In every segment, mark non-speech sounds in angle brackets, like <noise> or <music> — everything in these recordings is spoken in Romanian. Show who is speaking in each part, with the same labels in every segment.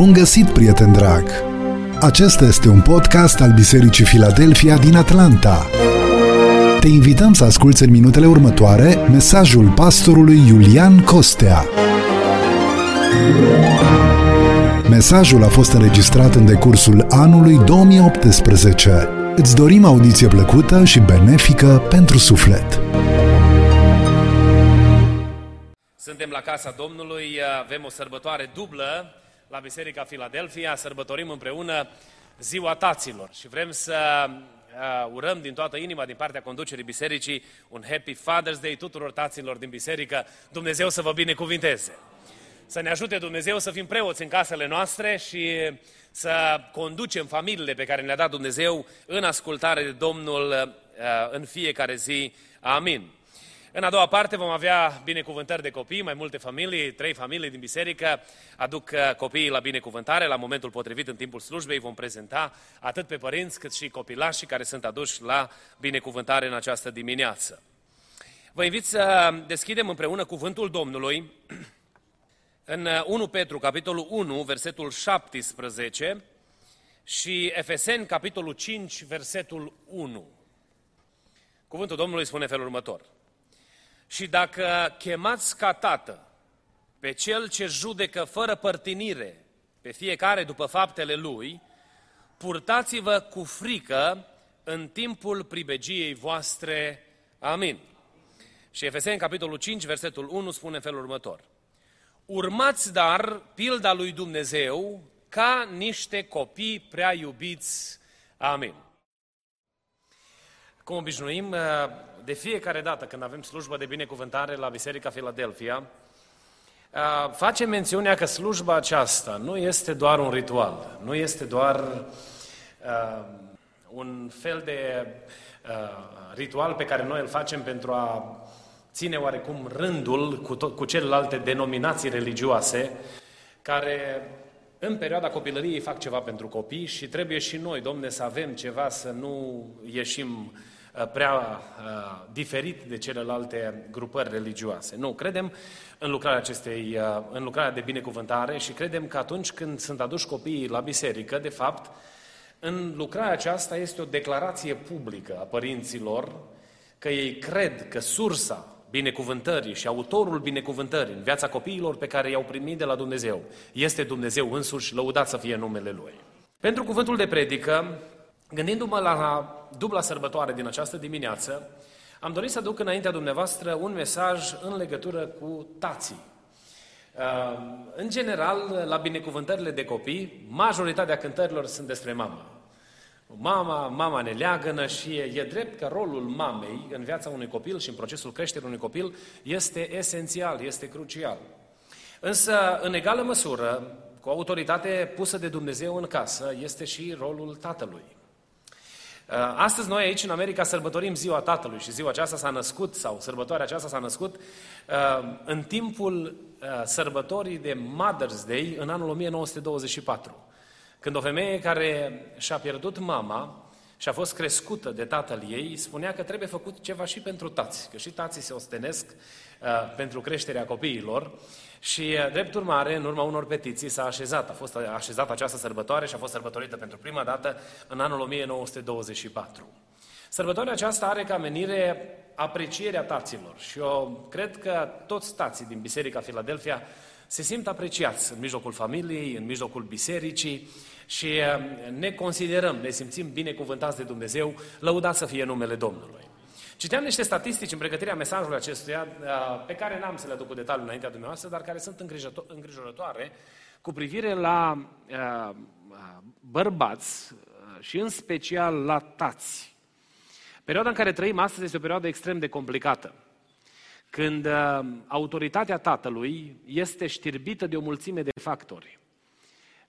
Speaker 1: Bun găsit, prieten drag! Acesta este un podcast al Bisericii Filadelfia din Atlanta. Te invităm să asculți în minutele următoare mesajul pastorului Iulian Costea. Mesajul a fost înregistrat în decursul anului 2018. Îți dorim audiție plăcută și benefică pentru suflet.
Speaker 2: Suntem la casa Domnului, avem o sărbătoare dublă la Biserica Filadelfia, sărbătorim împreună Ziua Taților și vrem să uh, urăm din toată inima, din partea conducerii bisericii, un Happy Father's Day tuturor taților din biserică. Dumnezeu să vă binecuvinteze! Să ne ajute Dumnezeu să fim preoți în casele noastre și să conducem familiile pe care le-a dat Dumnezeu în ascultare de Domnul uh, în fiecare zi. Amin. În a doua parte vom avea binecuvântări de copii, mai multe familii, trei familii din biserică aduc uh, copiii la binecuvântare. La momentul potrivit, în timpul slujbei, vom prezenta atât pe părinți cât și copilașii care sunt aduși la binecuvântare în această dimineață. Vă invit să deschidem împreună cuvântul Domnului <clears throat> în 1 uh, Petru, capitolul 1, versetul 17 și Efeseni, capitolul 5, versetul 1. Cuvântul Domnului spune felul următor. Și dacă chemați ca tată pe cel ce judecă fără părtinire pe fiecare după faptele lui, purtați-vă cu frică în timpul pribegiei voastre. Amin. Și Efeseni, capitolul 5, versetul 1, spune în felul următor. Urmați dar pilda lui Dumnezeu ca niște copii prea iubiți. Amin. Cum obișnuim, de fiecare dată când avem slujbă de binecuvântare la Biserica Filadelfia, facem mențiunea că slujba aceasta nu este doar un ritual, nu este doar uh, un fel de uh, ritual pe care noi îl facem pentru a ține oarecum rândul cu, tot, cu celelalte denominații religioase care în perioada copilăriei fac ceva pentru copii și trebuie și noi, domne, să avem ceva, să nu ieșim Uh, prea uh, diferit de celelalte grupări religioase. Nu, credem în lucrarea acestei, uh, în lucrarea de binecuvântare și credem că atunci când sunt aduși copiii la biserică, de fapt, în lucrarea aceasta este o declarație publică a părinților că ei cred că sursa binecuvântării și autorul binecuvântării în viața copiilor pe care i-au primit de la Dumnezeu este Dumnezeu însuși, lăudat să fie numele Lui. Pentru cuvântul de predică, Gândindu-mă la dubla sărbătoare din această dimineață, am dorit să duc înaintea dumneavoastră un mesaj în legătură cu tații. Uh, în general, la binecuvântările de copii, majoritatea cântărilor sunt despre mamă. Mama, mama ne leagănă și e, e drept că rolul mamei în viața unui copil și în procesul creșterii unui copil este esențial, este crucial. Însă, în egală măsură, cu autoritate pusă de Dumnezeu în casă, este și rolul tatălui. Uh, astăzi noi aici în America sărbătorim ziua Tatălui și ziua aceasta s-a născut, sau sărbătoarea aceasta s-a născut uh, în timpul uh, sărbătorii de Mother's Day în anul 1924. Când o femeie care și-a pierdut mama și a fost crescută de tatăl ei, spunea că trebuie făcut ceva și pentru tați, că și tații se ostenesc uh, pentru creșterea copiilor și, uh, drept urmare, în urma unor petiții s-a așezat, a fost așezată această sărbătoare și a fost sărbătorită pentru prima dată în anul 1924. Sărbătoarea aceasta are ca menire aprecierea taților și eu cred că toți tații din Biserica Filadelfia se simt apreciați în mijlocul familiei, în mijlocul bisericii și uh, ne considerăm, ne simțim binecuvântați de Dumnezeu, lăudați să fie numele Domnului. Citeam niște statistici în pregătirea mesajului acestuia, uh, pe care n-am să le aduc cu detaliu înaintea dumneavoastră, dar care sunt îngrijorătoare cu privire la uh, bărbați și în special la tați. Perioada în care trăim astăzi este o perioadă extrem de complicată când autoritatea tatălui este știrbită de o mulțime de factori.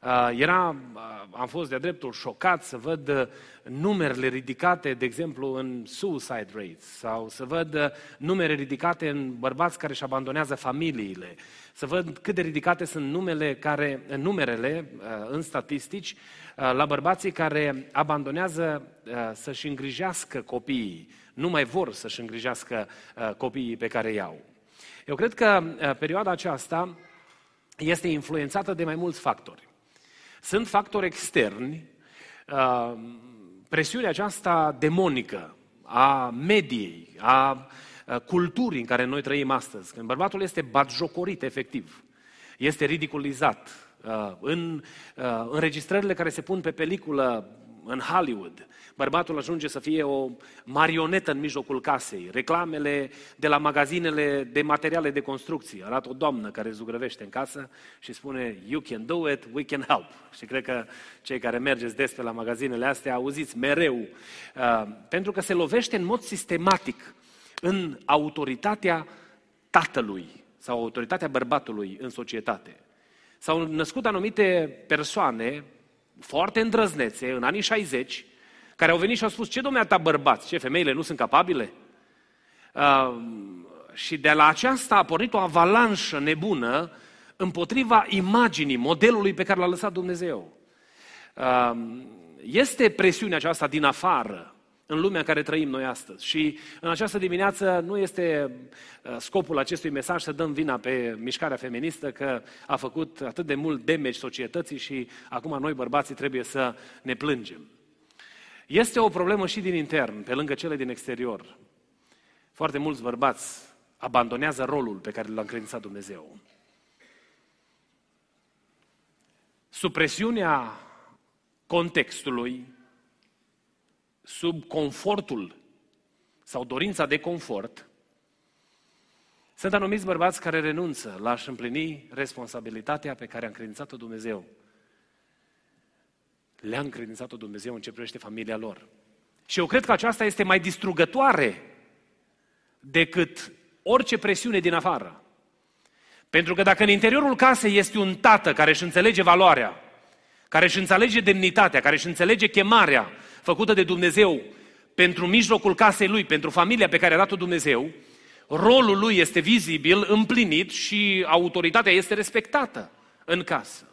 Speaker 2: Uh, era, uh, am fost de dreptul șocat să văd uh, numerele ridicate, de exemplu, în suicide rates, sau să văd numere ridicate în bărbați care își abandonează familiile, să văd cât de ridicate sunt numele care, numerele în statistici la bărbații care abandonează să-și îngrijească copiii, nu mai vor să-și îngrijească copiii pe care i-au. Eu cred că perioada aceasta este influențată de mai mulți factori. Sunt factori externi, uh, presiunea aceasta demonică a mediei, a culturii în care noi trăim astăzi, când bărbatul este batjocorit efectiv, este ridiculizat, în înregistrările care se pun pe peliculă în Hollywood, bărbatul ajunge să fie o marionetă în mijlocul casei. Reclamele de la magazinele de materiale de construcție. Arată o doamnă care zugrăvește în casă și spune You can do it, we can help. Și cred că cei care mergeți des pe la magazinele astea auziți mereu. Uh, pentru că se lovește în mod sistematic în autoritatea tatălui sau autoritatea bărbatului în societate. S-au născut anumite persoane foarte îndrăznețe în anii 60 care au venit și au spus, ce domnule ta bărbați, ce femeile nu sunt capabile? Uh, și de la aceasta a pornit o avalanșă nebună împotriva imaginii, modelului pe care l-a lăsat Dumnezeu. Uh, este presiunea aceasta din afară, în lumea în care trăim noi astăzi. Și în această dimineață nu este uh, scopul acestui mesaj să dăm vina pe mișcarea feministă că a făcut atât de mult damage societății și acum noi bărbații trebuie să ne plângem. Este o problemă și din intern, pe lângă cele din exterior. Foarte mulți bărbați abandonează rolul pe care l-a încredințat Dumnezeu. Sub presiunea contextului, sub confortul sau dorința de confort, sunt anumiți bărbați care renunță la a-și împlini responsabilitatea pe care a încredințat-o Dumnezeu le-a încredințat-o Dumnezeu în ce privește familia lor. Și eu cred că aceasta este mai distrugătoare decât orice presiune din afară. Pentru că dacă în interiorul casei este un tată care își înțelege valoarea, care își înțelege demnitatea, care își înțelege chemarea făcută de Dumnezeu pentru mijlocul casei lui, pentru familia pe care a dat-o Dumnezeu, rolul lui este vizibil, împlinit și autoritatea este respectată în casă.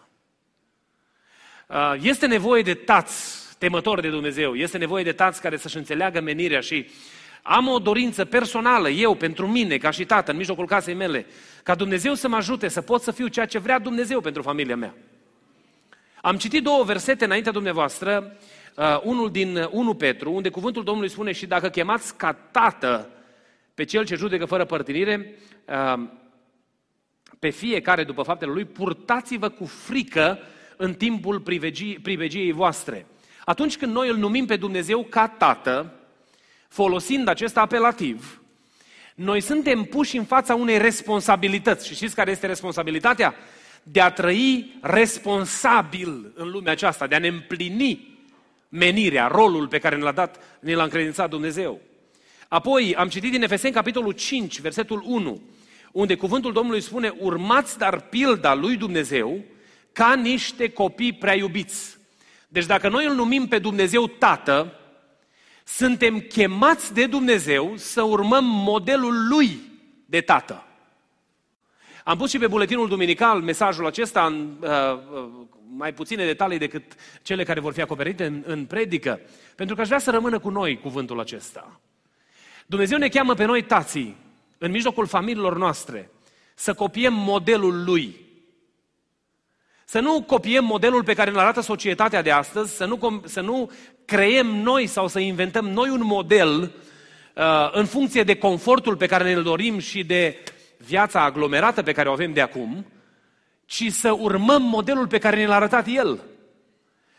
Speaker 2: Uh, este nevoie de tați temători de Dumnezeu, este nevoie de tați care să-și înțeleagă menirea și am o dorință personală, eu, pentru mine, ca și tată, în mijlocul casei mele, ca Dumnezeu să mă ajute să pot să fiu ceea ce vrea Dumnezeu pentru familia mea. Am citit două versete înaintea dumneavoastră, uh, unul din 1 Petru, unde cuvântul Domnului spune și dacă chemați ca tată pe cel ce judecă fără părtinire, uh, pe fiecare după faptele lui, purtați-vă cu frică în timpul privegiei, privegiei voastre. Atunci când noi îl numim pe Dumnezeu ca Tată, folosind acest apelativ, noi suntem puși în fața unei responsabilități. Și știți care este responsabilitatea? De a trăi responsabil în lumea aceasta, de a ne împlini menirea, rolul pe care ne l-a dat, ne l-a încredințat Dumnezeu. Apoi am citit din Efeseni capitolul 5, versetul 1, unde cuvântul Domnului spune, urmați dar pilda lui Dumnezeu, ca niște copii prea iubiți. Deci dacă noi îl numim pe Dumnezeu Tată, suntem chemați de Dumnezeu să urmăm modelul Lui de Tată. Am pus și pe buletinul duminical mesajul acesta în uh, uh, mai puține detalii decât cele care vor fi acoperite în, în predică, pentru că aș vrea să rămână cu noi cuvântul acesta. Dumnezeu ne cheamă pe noi tații, în mijlocul familiilor noastre, să copiem modelul Lui. Să nu copiem modelul pe care îl arată societatea de astăzi, să nu, să nu creem noi sau să inventăm noi un model uh, în funcție de confortul pe care ne-l dorim și de viața aglomerată pe care o avem de acum, ci să urmăm modelul pe care ne l-a arătat El.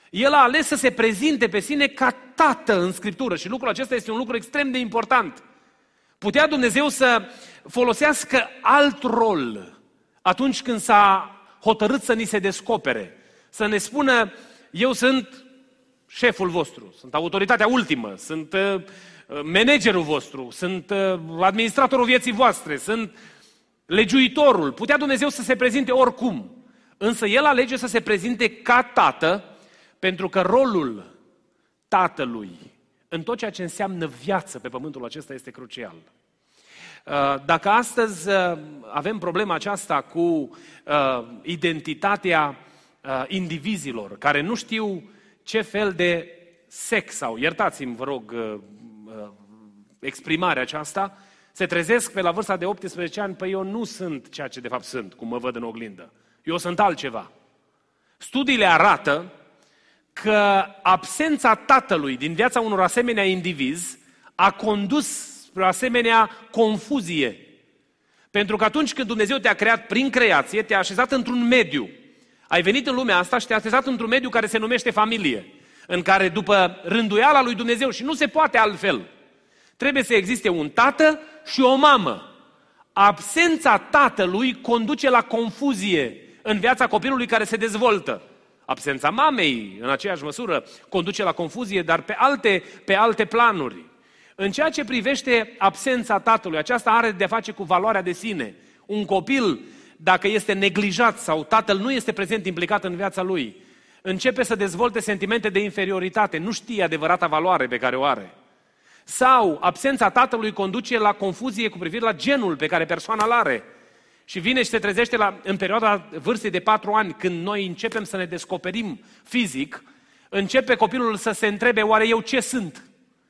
Speaker 2: El a ales să se prezinte pe sine ca tată în Scriptură și lucrul acesta este un lucru extrem de important. Putea Dumnezeu să folosească alt rol atunci când s-a hotărât să ni se descopere, să ne spună, eu sunt șeful vostru, sunt autoritatea ultimă, sunt uh, managerul vostru, sunt uh, administratorul vieții voastre, sunt legiuitorul. Putea Dumnezeu să se prezinte oricum, însă El alege să se prezinte ca tată, pentru că rolul tatălui în tot ceea ce înseamnă viață pe pământul acesta este crucial. Uh, dacă astăzi uh, avem problema aceasta cu uh, identitatea indivizilor care nu știu ce fel de sex sau, iertați-mi, vă rog, exprimarea aceasta, se trezesc pe la vârsta de 18 ani, păi eu nu sunt ceea ce de fapt sunt, cum mă văd în oglindă. Eu sunt altceva. Studiile arată că absența tatălui din viața unor asemenea indivizi a condus spre o asemenea confuzie. Pentru că atunci când Dumnezeu te-a creat prin creație, te-a așezat într-un mediu. Ai venit în lumea asta și te-a așezat într-un mediu care se numește familie, în care după rânduiala lui Dumnezeu, și nu se poate altfel, trebuie să existe un tată și o mamă. Absența tatălui conduce la confuzie în viața copilului care se dezvoltă. Absența mamei, în aceeași măsură, conduce la confuzie, dar pe alte, pe alte planuri. În ceea ce privește absența tatălui, aceasta are de a face cu valoarea de sine. Un copil, dacă este neglijat sau tatăl nu este prezent implicat în viața lui, începe să dezvolte sentimente de inferioritate, nu știe adevărata valoare pe care o are. Sau absența tatălui conduce la confuzie cu privire la genul pe care persoana îl are. Și vine și se trezește la, în perioada vârstei de patru ani, când noi începem să ne descoperim fizic, începe copilul să se întrebe, oare eu ce sunt?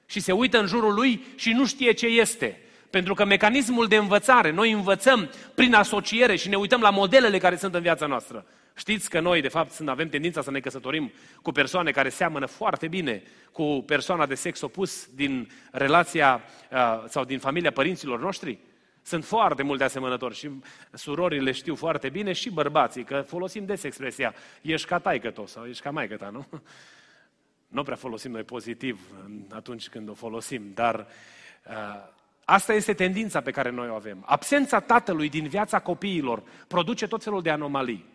Speaker 2: Și se uită în jurul lui și nu știe ce este. Pentru că mecanismul de învățare, noi învățăm prin asociere și ne uităm la modelele care sunt în viața noastră. Știți că noi, de fapt, avem tendința să ne căsătorim cu persoane care seamănă foarte bine cu persoana de sex opus din relația uh, sau din familia părinților noștri? Sunt foarte multe asemănători și surorile știu foarte bine și bărbații, că folosim des expresia ești ca taică tot sau ești ca maică ta, nu? <laughs> Nu prea folosim noi pozitiv atunci când o folosim, dar uh, asta este tendința pe care noi o avem. Absența tatălui din viața copiilor produce tot felul de anomalii.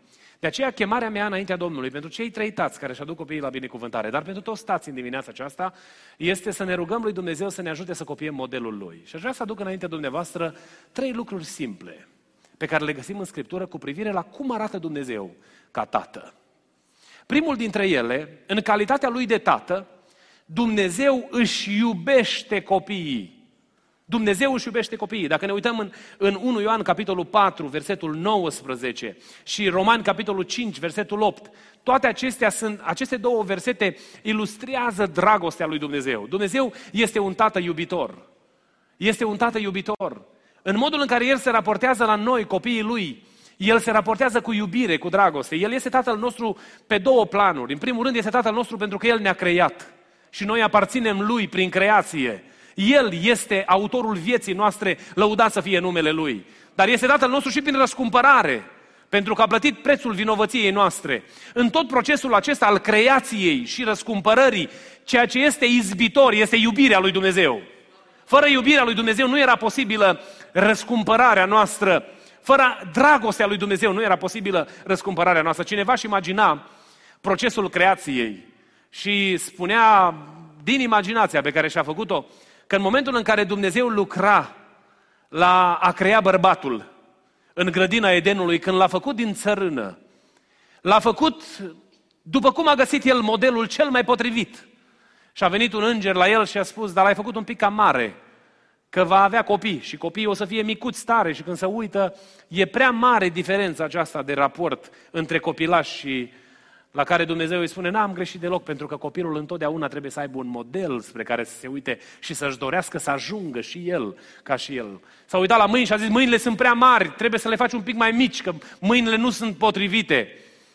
Speaker 2: De aceea chemarea mea înaintea Domnului, pentru cei trei tați care își aduc copiii la binecuvântare, dar pentru toți tați în dimineața aceasta, este să ne rugăm lui Dumnezeu să ne ajute să copiem modelul Lui. Și aș vrea să aduc înaintea dumneavoastră trei lucruri simple pe care le găsim în Scriptură cu privire la cum arată Dumnezeu ca tată. Primul dintre ele, în calitatea lui de tată, Dumnezeu își iubește copiii. Dumnezeu își iubește copiii. Dacă ne uităm în, în 1 Ioan, capitolul 4, versetul 19 și Roman, capitolul 5, versetul 8, toate acestea sunt, aceste două versete ilustrează dragostea lui Dumnezeu. Dumnezeu este un tată iubitor. Este un tată iubitor. În modul în care El se raportează la noi, copiii Lui, El se raportează cu iubire, cu dragoste. El este Tatăl nostru pe două planuri. În primul rând este Tatăl nostru pentru că El ne-a creat. Și noi aparținem Lui prin creație. El este autorul vieții noastre, lăudat să fie numele Lui. Dar este Tatăl nostru și prin răscumpărare, pentru că a plătit prețul vinovăției noastre. În tot procesul acesta al creației și răscumpărării, ceea ce este izbitor este iubirea lui Dumnezeu. Fără iubirea lui Dumnezeu nu era posibilă răscumpărarea noastră. Fără dragostea lui Dumnezeu nu era posibilă răscumpărarea noastră. Cineva își imagina procesul creației și spunea din imaginația pe care și-a făcut-o, că în momentul în care Dumnezeu lucra la a crea bărbatul în grădina Edenului, când l-a făcut din țărână, l-a făcut după cum a găsit el modelul cel mai potrivit. Și a venit un înger la el și a spus, dar l-ai făcut un pic cam mare, că va avea copii și copiii o să fie micuți tare și când se uită, e prea mare diferența aceasta de raport între copilaș și la care Dumnezeu îi spune, n-am greșit deloc, pentru că copilul întotdeauna trebuie să aibă un model spre care să se uite și să-și dorească să ajungă și el ca și el. S-a uitat la mâini și a zis, mâinile sunt prea mari, trebuie să le faci un pic mai mici, că mâinile nu sunt potrivite.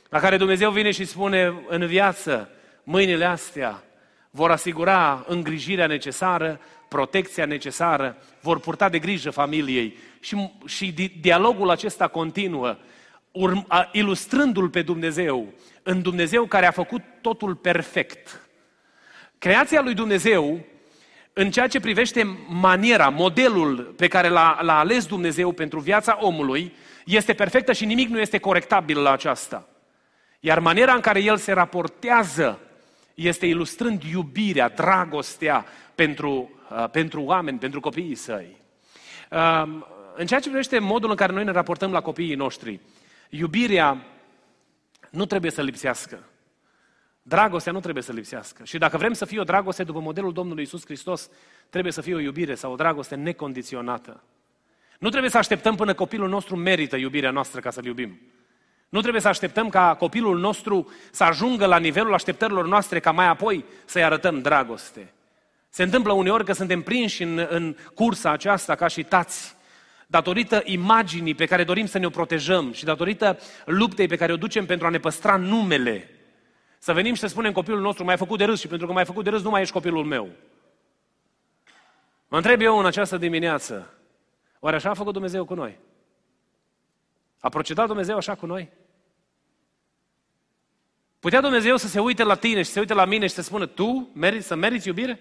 Speaker 2: La care Dumnezeu vine și spune, în viață, mâinile astea vor asigura îngrijirea necesară, protecția necesară, vor purta de grijă familiei. Și, și dialogul acesta continuă, urm, ilustrându-l pe Dumnezeu, în Dumnezeu care a făcut totul perfect. Creația lui Dumnezeu, în ceea ce privește maniera, modelul pe care l-a, l-a ales Dumnezeu pentru viața omului, este perfectă și nimic nu este corectabil la aceasta. Iar maniera în care el se raportează este ilustrând iubirea, dragostea pentru, uh, pentru oameni, pentru copiii săi. Uh, în ceea ce privește modul în care noi ne raportăm la copiii noștri, iubirea nu trebuie să lipsească. Dragostea nu trebuie să lipsească. Și dacă vrem să fie o dragoste după modelul Domnului Isus Hristos, trebuie să fie o iubire sau o dragoste necondiționată. Nu trebuie să așteptăm până copilul nostru merită iubirea noastră ca să-l iubim. Nu trebuie să așteptăm ca copilul nostru să ajungă la nivelul așteptărilor noastre ca mai apoi să-i arătăm dragoste. Se întâmplă uneori că suntem prinși în, în cursa aceasta ca și tați datorită imaginii pe care dorim să ne o protejăm și datorită luptei pe care o ducem pentru a ne păstra numele, să venim și să spunem copilul nostru, mai ai făcut de râs și pentru că mai ai făcut de râs, nu mai ești copilul meu. Mă întreb eu în această dimineață, oare așa a făcut Dumnezeu cu noi? A procedat Dumnezeu așa cu noi? Putea Dumnezeu să se uite la tine și să se uite la mine și să spună, tu meriți, să meriți iubire?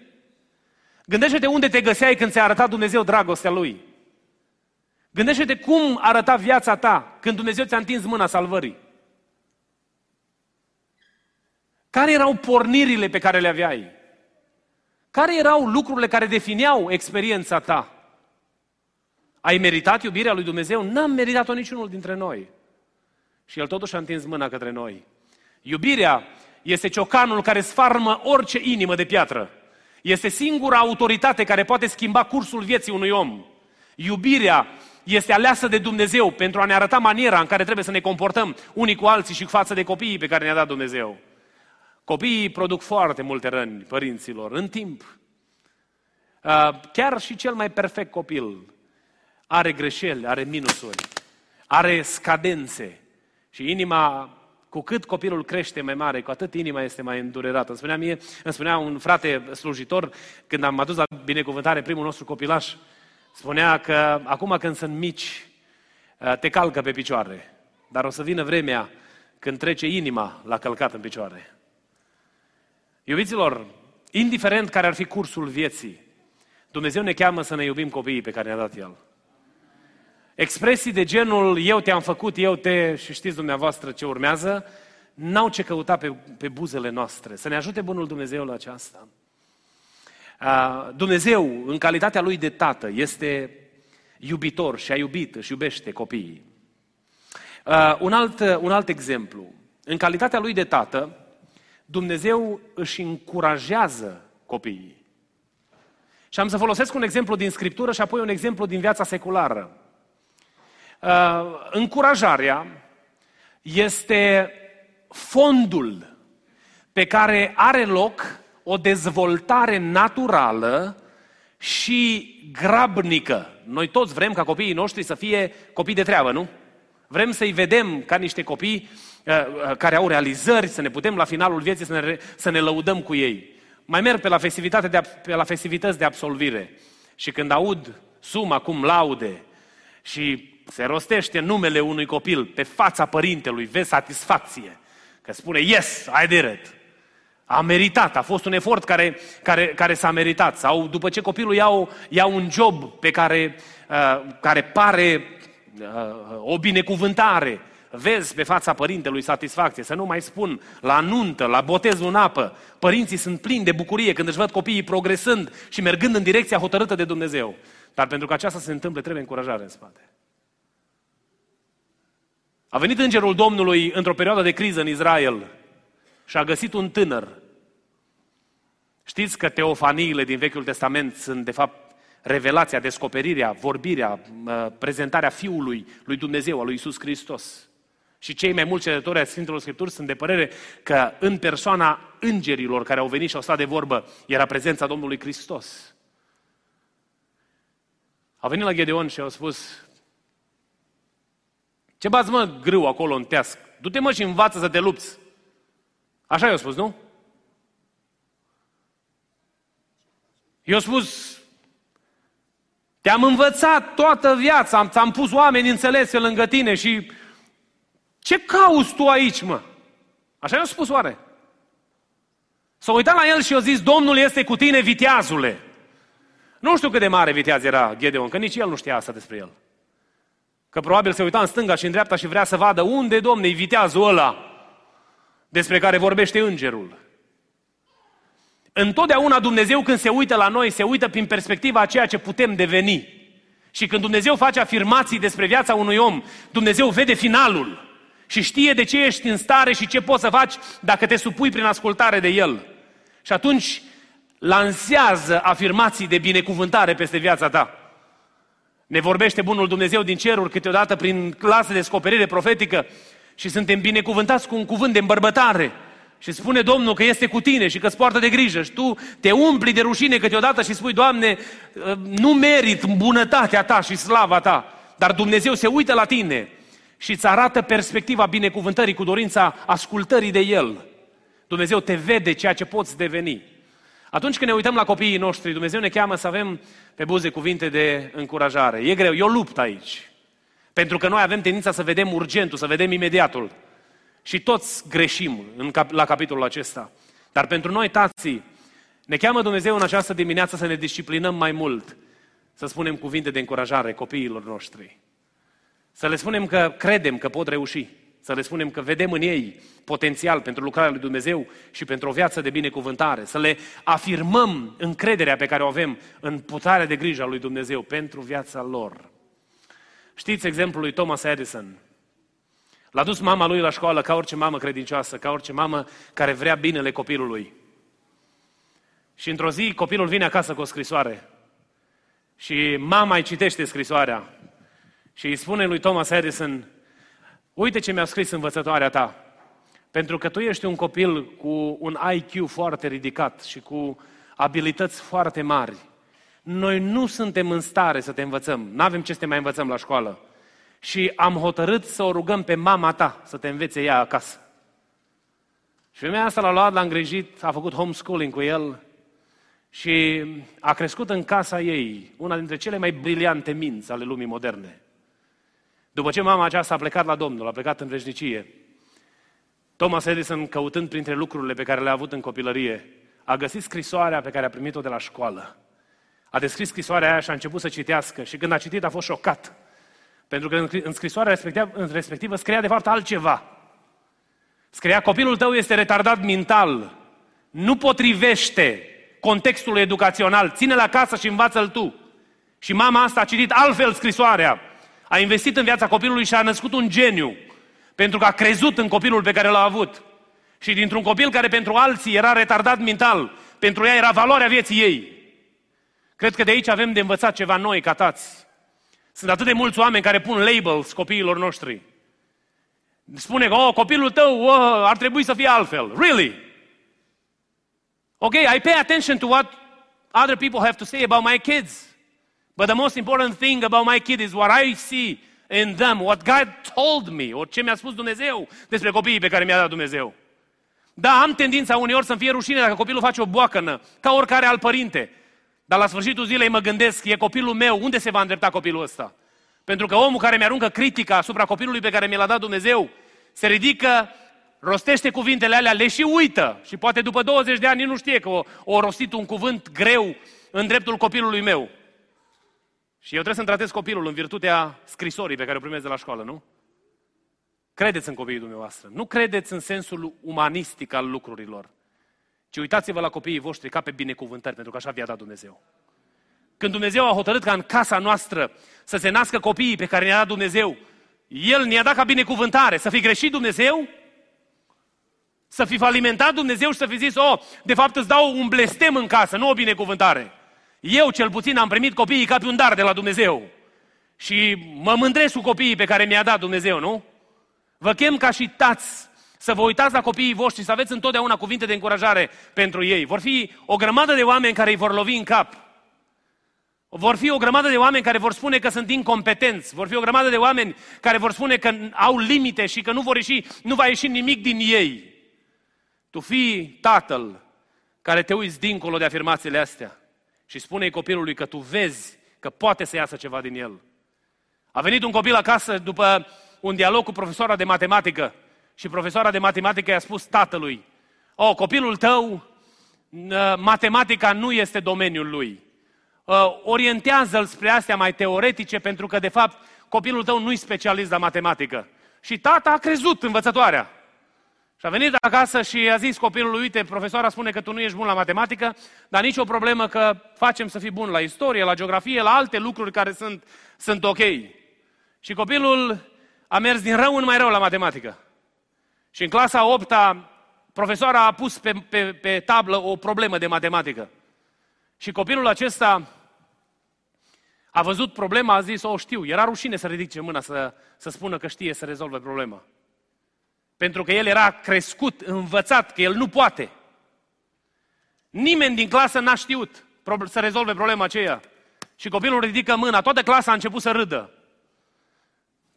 Speaker 2: Gândește-te unde te găseai când ți-a arătat Dumnezeu dragostea Lui. Gândește-te cum arăta viața ta când Dumnezeu ți-a întins mâna salvării. Care erau pornirile pe care le aveai? Care erau lucrurile care defineau experiența ta? Ai meritat iubirea lui Dumnezeu? N-am meritat-o niciunul dintre noi. Și El totuși a întins mâna către noi. Iubirea este ciocanul care sfarmă orice inimă de piatră. Este singura autoritate care poate schimba cursul vieții unui om. Iubirea este aleasă de Dumnezeu pentru a ne arăta maniera în care trebuie să ne comportăm unii cu alții și față de copiii pe care ne-a dat Dumnezeu. Copiii produc foarte multe răni părinților în timp. Uh, chiar și cel mai perfect copil are greșeli, are minusuri, are scadențe. Și inima, cu cât copilul crește mai mare, cu atât inima este mai îndurerată. Îmi spunea, mie, îmi spunea un frate slujitor, când am adus la binecuvântare primul nostru copilaș, spunea că acum când sunt mici, uh, te calcă pe picioare. Dar o să vină vremea când trece inima la călcat în picioare. Iubiților, indiferent care ar fi cursul vieții, Dumnezeu ne cheamă să ne iubim copiii pe care ne-a dat El. Expresii de genul eu te-am făcut, eu te și știți dumneavoastră ce urmează, n-au ce căuta pe, pe buzele noastre. Să ne ajute Bunul Dumnezeu la aceasta. Dumnezeu, în calitatea Lui de Tată, este iubitor și a iubit, și iubește copiii. Un alt, un alt exemplu. În calitatea Lui de Tată, Dumnezeu își încurajează copiii. Și am să folosesc un exemplu din Scriptură și apoi un exemplu din viața seculară. Uh, încurajarea este fondul pe care are loc o dezvoltare naturală și grabnică. Noi toți vrem ca copiii noștri să fie copii de treabă, nu? Vrem să-i vedem ca niște copii uh, uh, care au realizări, să ne putem la finalul vieții să ne, să ne lăudăm cu ei. Mai merg pe la, festivitate de, pe la festivități de absolvire și când aud suma cum laude și se rostește numele unui copil pe fața părintelui, vezi satisfacție. Că spune, yes, I did it. A meritat, a fost un efort care, care, care s-a meritat. Sau după ce copilul ia, o, ia un job pe care, uh, care pare uh, o binecuvântare, vezi pe fața părintelui satisfacție. Să nu mai spun, la nuntă, la botezul în apă, părinții sunt plini de bucurie când își văd copiii progresând și mergând în direcția hotărâtă de Dumnezeu. Dar pentru că aceasta se întâmple, trebuie încurajare în spate. A venit îngerul Domnului într-o perioadă de criză în Israel și a găsit un tânăr. Știți că teofaniile din Vechiul Testament sunt, de fapt, revelația, descoperirea, vorbirea, prezentarea Fiului lui Dumnezeu, al lui Isus Hristos. Și cei mai mulți cetători ai Sfintelor Scripturi sunt de părere că în persoana îngerilor care au venit și au stat de vorbă era prezența Domnului Hristos. A venit la Gedeon și au spus, ce bați mă grâu acolo în teasc? Du-te mă și învață să te lupți. Așa i-au spus, nu? I-au spus, te-am învățat toată viața, ți-am pus oameni înțelese lângă tine și ce cauți tu aici, mă? Așa i-au spus oare? S-a uitat la el și a zis, Domnul este cu tine, viteazule. Nu știu cât de mare viteaz era Gedeon, că nici el nu știa asta despre el. Că probabil se uita în stânga și în dreapta și vrea să vadă unde, domne, îi viteazul ăla despre care vorbește îngerul. Întotdeauna Dumnezeu când se uită la noi, se uită prin perspectiva a ceea ce putem deveni. Și când Dumnezeu face afirmații despre viața unui om, Dumnezeu vede finalul și știe de ce ești în stare și ce poți să faci dacă te supui prin ascultare de El. Și atunci lansează afirmații de binecuvântare peste viața ta. Ne vorbește Bunul Dumnezeu din ceruri câteodată prin clasă de descoperire profetică și suntem binecuvântați cu un cuvânt de îmbărbătare. Și spune Domnul că este cu tine și că îți poartă de grijă și tu te umpli de rușine câteodată și spui, Doamne, ă, nu merit bunătatea ta și slava ta. dar Dumnezeu se uită la tine și îți arată perspectiva binecuvântării cu dorința ascultării de El. Dumnezeu te vede ceea ce poți deveni. Atunci când ne uităm la copiii noștri, Dumnezeu ne cheamă să avem pe buze cuvinte de încurajare. E greu, e o luptă aici. Pentru că noi avem tendința să vedem urgentul, să vedem imediatul. Și toți greșim în cap- la capitolul acesta. Dar pentru noi, tații, ne cheamă Dumnezeu în această dimineață să ne disciplinăm mai mult, să spunem cuvinte de încurajare copiilor noștri. Să le spunem că credem că pot reuși. Să le spunem că vedem în ei potențial pentru lucrarea lui Dumnezeu și pentru o viață de binecuvântare. Să le afirmăm încrederea pe care o avem în putarea de grijă a lui Dumnezeu pentru viața lor. Știți exemplul lui Thomas Edison. L-a dus mama lui la școală ca orice mamă credincioasă, ca orice mamă care vrea binele copilului. Și într-o zi copilul vine acasă cu o scrisoare. Și mama îi citește scrisoarea. Și îi spune lui Thomas Edison, uite ce mi-a scris învățătoarea ta. Pentru că tu ești un copil cu un IQ foarte ridicat și cu abilități foarte mari. Noi nu suntem în stare să te învățăm. Nu avem ce să te mai învățăm la școală. Și am hotărât să o rugăm pe mama ta să te învețe ea acasă. Și femeia asta l-a luat, l-a îngrijit, a făcut homeschooling cu el și a crescut în casa ei una dintre cele mai briliante minți ale lumii moderne. După ce mama aceasta a plecat la Domnul, a plecat în veșnicie, Thomas Edison, căutând printre lucrurile pe care le-a avut în copilărie, a găsit scrisoarea pe care a primit-o de la școală. A descris scrisoarea aia și a început să citească și când a citit a fost șocat. Pentru că în scrisoarea respectivă, respectivă scria de fapt altceva. Scria, copilul tău este retardat mental, nu potrivește contextul educațional, ține la casă și învață-l tu. Și mama asta a citit altfel scrisoarea, a investit în viața copilului și a născut un geniu, pentru că a crezut în copilul pe care l-a avut. Și dintr-un copil care pentru alții era retardat mental, pentru ea era valoarea vieții ei. Cred că de aici avem de învățat ceva noi, ca tați. Sunt atât de mulți oameni care pun labels copiilor noștri. Spune că, oh, copilul tău oh, ar trebui să fie altfel. Really? Okay, I pay attention to what other people have to say about my kids. But the most important thing about my kid is what I see in them, what God told me, or ce mi-a spus Dumnezeu despre copiii pe care mi-a dat Dumnezeu. Da, am tendința uneori să-mi fie rușine dacă copilul face o boacănă, ca oricare alt părinte. Dar la sfârșitul zilei mă gândesc, e copilul meu, unde se va îndrepta copilul ăsta? Pentru că omul care mi-aruncă critica asupra copilului pe care mi l-a dat Dumnezeu, se ridică, rostește cuvintele alea, le și uită. Și poate după 20 de ani nu știe că o, o rostit un cuvânt greu în dreptul copilului meu. Și eu trebuie să-mi tratez copilul în virtutea scrisorii pe care o primesc de la școală, nu? Credeți în copiii dumneavoastră. Nu credeți în sensul umanistic al lucrurilor. Ci uitați-vă la copiii voștri ca pe binecuvântări, pentru că așa vi-a dat Dumnezeu. Când Dumnezeu a hotărât ca în casa noastră să se nască copiii pe care ne-a dat Dumnezeu, El ne-a dat ca binecuvântare. Să fi greșit Dumnezeu? Să fi falimentat Dumnezeu și să fi zis, oh, de fapt îți dau un blestem în casă, nu o binecuvântare. Eu cel puțin am primit copiii ca pe un dar de la Dumnezeu. Și mă mândresc cu copiii pe care mi-a dat Dumnezeu, nu? Vă chem ca și tați să vă uitați la copiii voștri, să aveți întotdeauna cuvinte de încurajare pentru ei. Vor fi o grămadă de oameni care îi vor lovi în cap. Vor fi o grămadă de oameni care vor spune că sunt incompetenți. Vor fi o grămadă de oameni care vor spune că au limite și că nu vor ieși, nu va ieși nimic din ei. Tu fii tatăl care te uiți dincolo de afirmațiile astea și spune copilului că tu vezi că poate să iasă ceva din el. A venit un copil acasă după un dialog cu profesoara de matematică și profesoara de matematică i-a spus tatălui, o, copilul tău, matematica nu este domeniul lui. Orientează-l spre astea mai teoretice pentru că, de fapt, copilul tău nu-i specialist la matematică. Și tata a crezut învățătoarea. Și a venit acasă și a zis copilului, uite, profesoara spune că tu nu ești bun la matematică, dar nicio problemă că facem să fii bun la istorie, la geografie, la alte lucruri care sunt, sunt ok. Și copilul a mers din rău în mai rău la matematică. Și în clasa 8 profesoara a pus pe, pe, pe tablă o problemă de matematică. Și copilul acesta a văzut problema, a zis, o știu, era rușine să ridice mâna să, să spună că știe să rezolve problema. Pentru că el era crescut, învățat, că el nu poate. Nimeni din clasă n-a știut să rezolve problema aceea. Și copilul ridică mâna, toată clasa a început să râdă.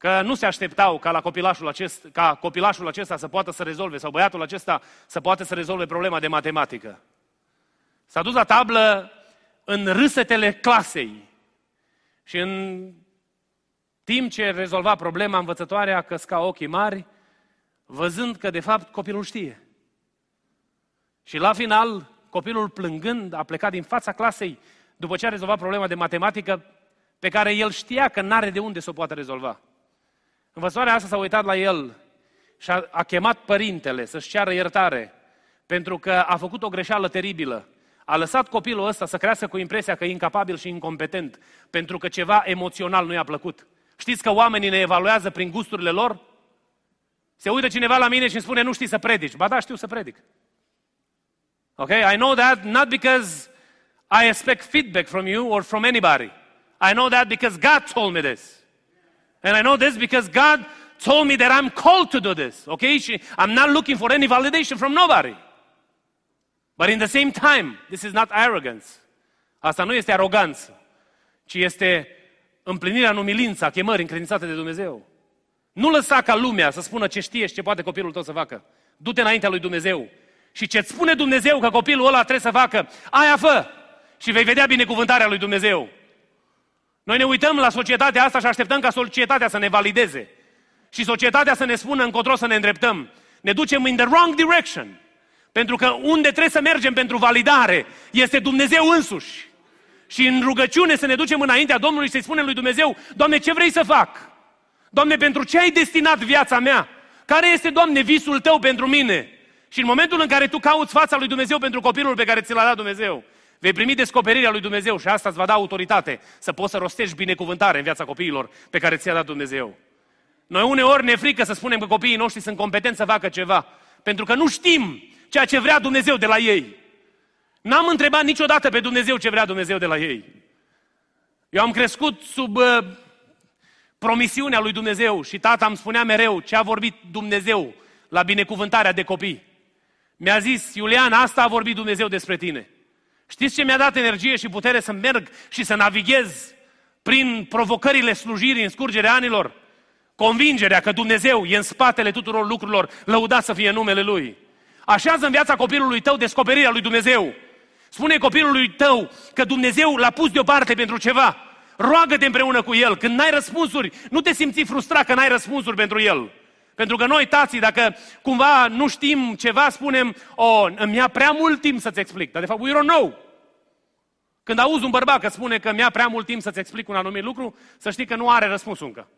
Speaker 2: Că nu se așteptau ca, la copilașul acest, ca copilașul acesta să poată să rezolve, sau băiatul acesta să poată să rezolve problema de matematică. S-a dus la tablă în râsetele clasei și în timp ce rezolva problema, învățătoarea căsca ochii mari, văzând că de fapt copilul știe. Și la final, copilul plângând a plecat din fața clasei după ce a rezolvat problema de matematică pe care el știa că n-are de unde să o poată rezolva. Învățătoarea asta s-a uitat la el și a, a chemat părintele să-și ceară iertare pentru că a făcut o greșeală teribilă. A lăsat copilul ăsta să crească cu impresia că e incapabil și incompetent pentru că ceva emoțional nu i-a plăcut. Știți că oamenii ne evaluează prin gusturile lor? Se uită cineva la mine și îmi spune, nu știi să predici. Ba da, știu să predic. Ok? I know that not because I expect feedback from you or from anybody. I know that because God told me this. And I know this because God told me that I'm called to do this. Okay? I'm not looking for any validation from nobody. But in the same time, this is not arrogance. Asta nu este aroganță, ci este împlinirea în umilință a chemării încredințate de Dumnezeu. Nu lăsa ca lumea să spună ce știe și ce poate copilul tău să facă. Du-te înaintea lui Dumnezeu. Și ce-ți spune Dumnezeu că copilul ăla trebuie să facă, aia fă. Și vei vedea binecuvântarea lui Dumnezeu. Noi ne uităm la societatea asta și așteptăm ca societatea să ne valideze. Și societatea să ne spună încotro să ne îndreptăm. Ne ducem in the wrong direction. Pentru că unde trebuie să mergem pentru validare este Dumnezeu însuși. Și în rugăciune să ne ducem înaintea Domnului și să-i spunem lui Dumnezeu, Doamne, ce vrei să fac? Doamne, pentru ce ai destinat viața mea? Care este, Doamne, visul Tău pentru mine? Și în momentul în care tu cauți fața lui Dumnezeu pentru copilul pe care ți l-a dat Dumnezeu, vei primi descoperirea lui Dumnezeu și asta îți va da autoritate să poți să rostești binecuvântare în viața copiilor pe care ți-a dat Dumnezeu. Noi uneori ne frică să spunem că copiii noștri sunt competenți să facă ceva, pentru că nu știm ceea ce vrea Dumnezeu de la ei. N-am întrebat niciodată pe Dumnezeu ce vrea Dumnezeu de la ei. Eu am crescut sub uh, promisiunea lui Dumnezeu și tata îmi spunea mereu ce a vorbit Dumnezeu la binecuvântarea de copii. Mi-a zis, Iulian, asta a vorbit Dumnezeu despre tine. Știți ce mi-a dat energie și putere să merg și să navighez prin provocările slujirii în scurgerea anilor? Convingerea că Dumnezeu e în spatele tuturor lucrurilor, lăudat să fie numele Lui. Așează în viața copilului tău descoperirea lui Dumnezeu. Spune copilului tău că Dumnezeu l-a pus deoparte pentru ceva. Roagă-te împreună cu el. Când n-ai răspunsuri, nu te simți frustrat că n-ai răspunsuri pentru el. Pentru că noi, tații, dacă cumva nu știm ceva, spunem, o, oh, îmi ia prea mult timp să-ți explic. Dar de fapt, we don't know. Când auzi un bărbat că spune că mi-a prea mult timp să-ți explic un anumit lucru, să știi că nu are răspuns încă.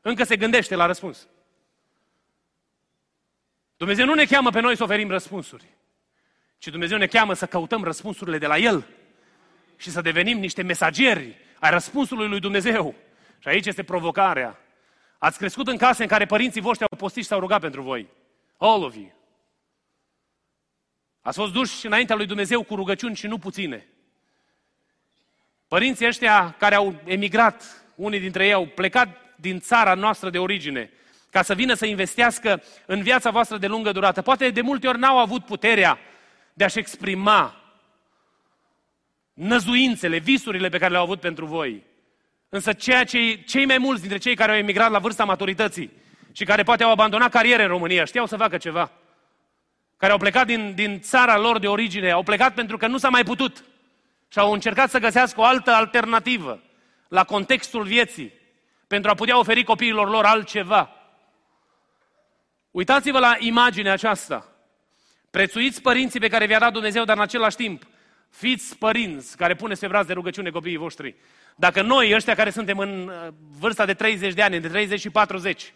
Speaker 2: Încă se gândește la răspuns. Dumnezeu nu ne cheamă pe noi să oferim răspunsuri, ci Dumnezeu ne cheamă să căutăm răspunsurile de la El și să devenim niște mesageri ai răspunsului lui Dumnezeu. Și aici este provocarea. Ați crescut în case în care părinții voștri au postit și s-au rugat pentru voi. All of you. Ați fost duși înaintea lui Dumnezeu cu rugăciuni și nu puține. Părinții ăștia care au emigrat, unii dintre ei au plecat din țara noastră de origine, ca să vină să investească în viața voastră de lungă durată. Poate de multe ori n-au avut puterea de a-și exprima năzuințele, visurile pe care le-au avut pentru voi. Însă ceea ce cei mai mulți dintre cei care au emigrat la vârsta maturității și care poate au abandonat cariere în România, știau să facă ceva. Care au plecat din, din țara lor de origine, au plecat pentru că nu s-a mai putut. Și au încercat să găsească o altă alternativă la contextul vieții, pentru a putea oferi copiilor lor altceva. Uitați-vă la imaginea aceasta. Prețuiți părinții pe care vi-a dat Dumnezeu, dar în același timp, fiți părinți care puneți pe braț de rugăciune copiii voștri. Dacă noi, ăștia care suntem în uh, vârsta de 30 de ani, de 30 și 40,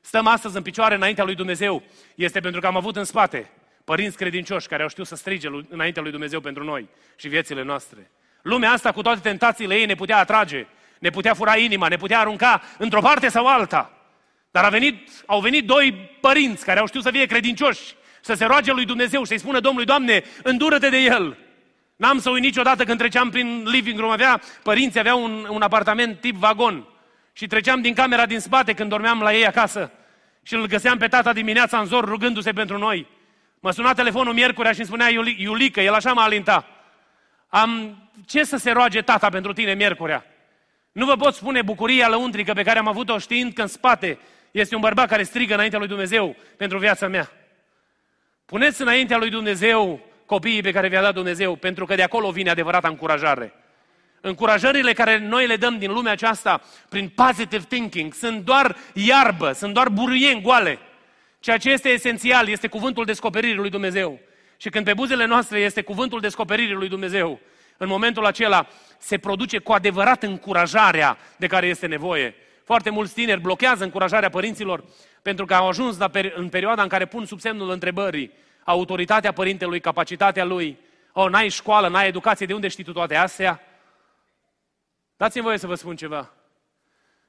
Speaker 2: stăm astăzi în picioare înaintea lui Dumnezeu, este pentru că am avut în spate părinți credincioși care au știut să strige înaintea lui Dumnezeu pentru noi și viețile noastre. Lumea asta, cu toate tentațiile ei, ne putea atrage, ne putea fura inima, ne putea arunca într-o parte sau alta. Dar a venit, au venit doi părinți care au știut să fie credincioși, să se roage lui Dumnezeu și să-i spună Domnului, Doamne, îndură-te de el. N-am să uit niciodată când treceam prin living room, avea, părinții aveau un, un apartament tip vagon și treceam din camera din spate când dormeam la ei acasă și îl găseam pe tata dimineața în zor rugându-se pentru noi. Mă suna telefonul miercurea și îmi spunea Iulică, el așa m-a alinta. Am, ce să se roage tata pentru tine miercurea? Nu vă pot spune bucuria lăuntrică pe care am avut-o știind că în spate este un bărbat care strigă înaintea lui Dumnezeu pentru viața mea. Puneți înaintea lui Dumnezeu copiii pe care vi-a dat Dumnezeu, pentru că de acolo vine adevărata încurajare. Încurajările care noi le dăm din lumea aceasta prin positive thinking sunt doar iarbă, sunt doar buruieni goale. Ceea ce este esențial este cuvântul descoperirii lui Dumnezeu. Și când pe buzele noastre este cuvântul descoperirii lui Dumnezeu, în momentul acela se produce cu adevărat încurajarea de care este nevoie. Foarte mulți tineri blochează încurajarea părinților pentru că au ajuns la peri- în perioada în care pun sub semnul întrebării autoritatea părintelui, capacitatea lui. O, n-ai școală, n-ai educație, de unde știi tu toate astea? Dați-mi voie să vă spun ceva.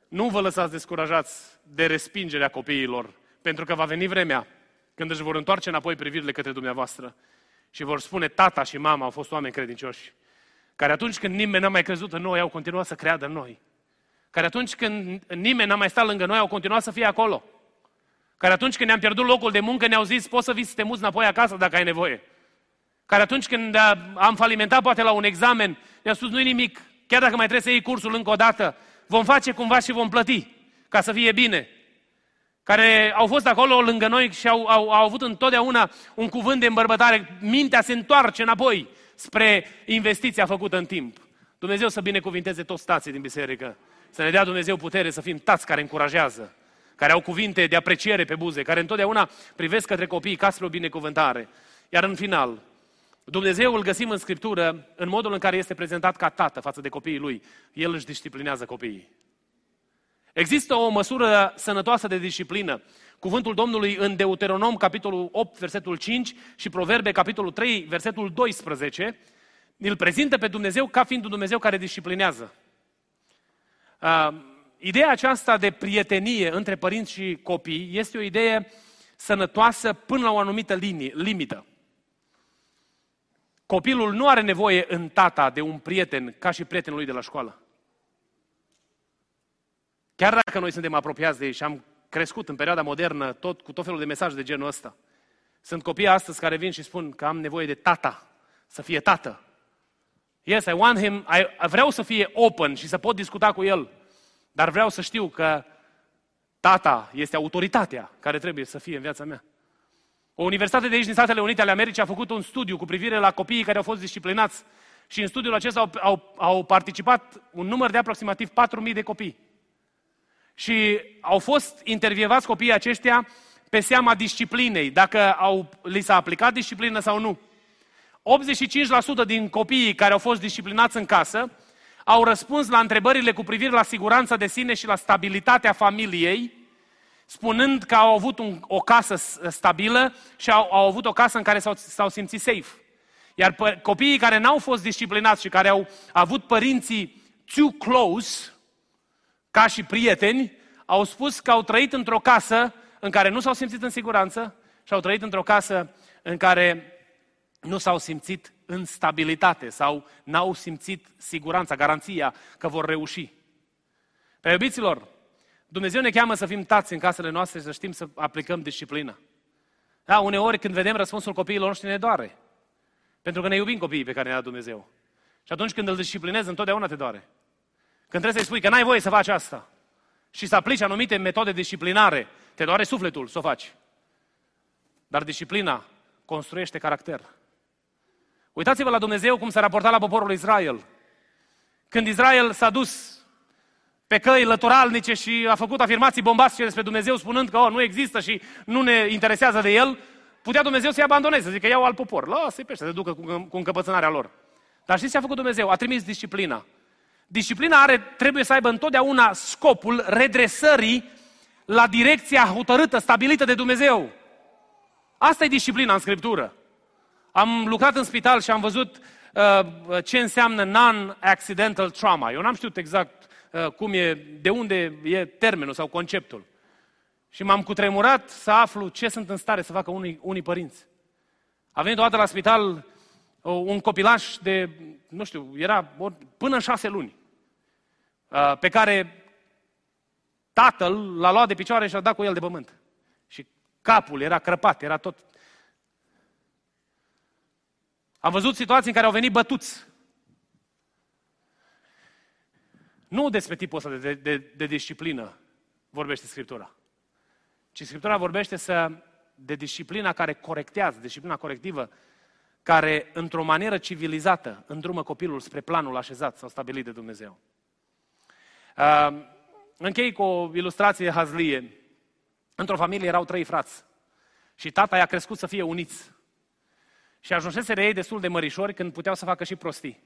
Speaker 2: Nu vă lăsați descurajați de respingerea copiilor, pentru că va veni vremea când își vor întoarce înapoi privirile către dumneavoastră și vor spune tata și mama au fost oameni credincioși, care atunci când nimeni n-a mai crezut în noi, au continuat să creadă în noi. Care atunci când nimeni n-a mai stat lângă noi, au continuat să fie acolo. Care atunci când ne-am pierdut locul de muncă, ne-au zis, poți să vii să te muți înapoi acasă dacă ai nevoie. Care atunci când am falimentat poate la un examen, ne-au spus, nu-i nimic, chiar dacă mai trebuie să iei cursul încă o dată, vom face cumva și vom plăti, ca să fie bine. Care au fost acolo lângă noi și au, au, au avut întotdeauna un cuvânt de îmbărbătare. Mintea se întoarce înapoi spre investiția făcută în timp. Dumnezeu să binecuvinteze toți stații din biserică. Să ne dea Dumnezeu putere să fim tați care încurajează, care au cuvinte de apreciere pe buze, care întotdeauna privesc către copii ca spre o binecuvântare. Iar în final, Dumnezeu îl găsim în Scriptură în modul în care este prezentat ca tată față de copiii lui. El își disciplinează copiii. Există o măsură sănătoasă de disciplină. Cuvântul Domnului în Deuteronom, capitolul 8, versetul 5 și Proverbe, capitolul 3, versetul 12, îl prezintă pe Dumnezeu ca fiind un Dumnezeu care disciplinează. Uh, ideea aceasta de prietenie între părinți și copii este o idee sănătoasă până la o anumită linie, limită. Copilul nu are nevoie în tata de un prieten ca și prietenul lui de la școală. Chiar dacă noi suntem apropiați de ei și am crescut în perioada modernă tot cu tot felul de mesaje de genul ăsta, sunt copii astăzi care vin și spun că am nevoie de tata, să fie tată. Yes, I want him, I, vreau să fie open și să pot discuta cu el, dar vreau să știu că tata este autoritatea care trebuie să fie în viața mea. O universitate de aici din Statele Unite ale Americii a făcut un studiu cu privire la copiii care au fost disciplinați și în studiul acesta au, au, au participat un număr de aproximativ 4.000 de copii. Și au fost intervievați copiii aceștia pe seama disciplinei, dacă au, li s-a aplicat disciplină sau nu. 85% din copiii care au fost disciplinați în casă au răspuns la întrebările cu privire la siguranța de sine și la stabilitatea familiei, spunând că au avut un, o casă stabilă și au, au avut o casă în care s-au, s-au simțit safe. Iar pă, copiii care n-au fost disciplinați și care au avut părinții too close, ca și prieteni, au spus că au trăit într-o casă în care nu s-au simțit în siguranță și au trăit într-o casă în care nu s-au simțit în stabilitate sau n-au simțit siguranța, garanția că vor reuși. Pe iubiților, Dumnezeu ne cheamă să fim tați în casele noastre și să știm să aplicăm disciplină. Da, uneori când vedem răspunsul copiilor noștri ne doare. Pentru că ne iubim copiii pe care ne-a dat Dumnezeu. Și atunci când îl disciplinezi, întotdeauna te doare. Când trebuie să-i spui că n-ai voie să faci asta și să aplici anumite metode disciplinare, te doare sufletul să o faci. Dar disciplina construiește caracter. Uitați-vă la Dumnezeu cum s-a raportat la poporul Israel. Când Israel s-a dus pe căi lăturalnice și a făcut afirmații bombastice despre Dumnezeu spunând că oh, nu există și nu ne interesează de el, putea Dumnezeu să-i abandoneze, să zică iau alt popor. Lasă-i pe ăștia, să ducă cu, cu încăpățânarea lor. Dar știți ce a făcut Dumnezeu? A trimis disciplina. Disciplina are, trebuie să aibă întotdeauna scopul redresării la direcția hotărâtă, stabilită de Dumnezeu. Asta e disciplina în Scriptură. Am lucrat în spital și am văzut uh, ce înseamnă non-accidental trauma. Eu n-am știut exact uh, cum e, de unde e termenul sau conceptul. Și m-am cutremurat să aflu ce sunt în stare să facă unii, unii părinți. A venit o dată la spital uh, un copilaș de, nu știu, era până în șase luni. Uh, pe care tatăl l-a luat de picioare și l-a dat cu el de pământ. Și capul era crăpat, era tot... Am văzut situații în care au venit bătuți. Nu despre tipul ăsta de, de, de, de disciplină vorbește Scriptura. Ci Scriptura vorbește să, de disciplina care corectează, disciplina corectivă, care, într-o manieră civilizată, îndrumă copilul spre planul așezat sau stabilit de Dumnezeu. Uh, închei cu o ilustrație hazlie. Într-o familie erau trei frați și tata i-a crescut să fie uniți. Și ajunsese ei destul de mărișori când puteau să facă și prostii.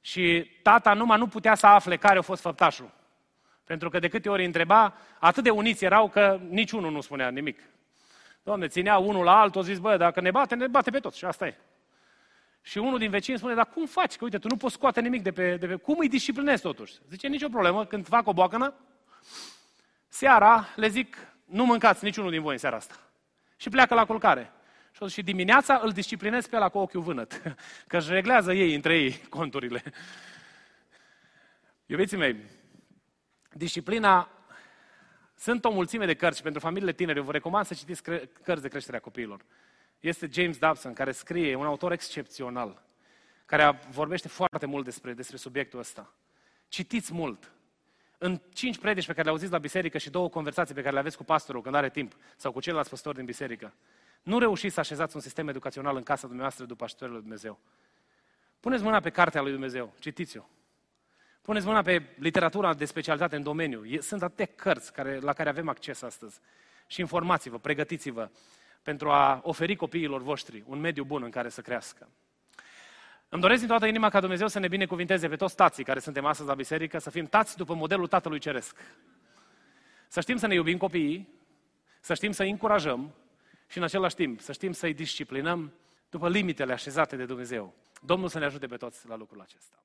Speaker 2: Și tata numai nu putea să afle care a fost făptașul. Pentru că de câte ori întreba, atât de uniți erau că niciunul nu spunea nimic. Doamne, ținea unul la altul, zis, bă, dacă ne bate, ne bate pe toți și asta e. Și unul din vecini spune, dar cum faci? Că uite, tu nu poți scoate nimic de pe... De pe... Cum îi disciplinezi totuși? Zice, nicio problemă, când fac o boacănă, seara le zic, nu mâncați niciunul din voi în seara asta. Și pleacă la culcare. Și dimineața îl disciplinez pe la cu ochiul vânăt. <laughs> Că își reglează ei între ei <laughs> conturile. Iubiții mei, disciplina sunt o mulțime de cărți și pentru familiile tinere eu vă recomand să citiți cărți de creștere a copiilor. Este James Dobson, care scrie, un autor excepțional, care vorbește foarte mult despre, despre subiectul ăsta. Citiți mult. În cinci predici pe care le auziți la biserică și două conversații pe care le aveți cu pastorul când are timp, sau cu ceilalți păstori din biserică, nu reușiți să așezați un sistem educațional în casa dumneavoastră după ajutorul lui Dumnezeu. Puneți mâna pe cartea lui Dumnezeu, citiți-o. Puneți mâna pe literatura de specialitate în domeniu. Sunt atâtea cărți care, la care avem acces astăzi. Și informați-vă, pregătiți-vă pentru a oferi copiilor voștri un mediu bun în care să crească. Îmi doresc din toată inima ca Dumnezeu să ne binecuvinteze pe toți tații care suntem astăzi la biserică, să fim tați după modelul Tatălui Ceresc. Să știm să ne iubim copiii, să știm să-i încurajăm și în același timp să știm să-i disciplinăm după limitele așezate de Dumnezeu. Domnul să ne ajute pe toți la lucrul acesta.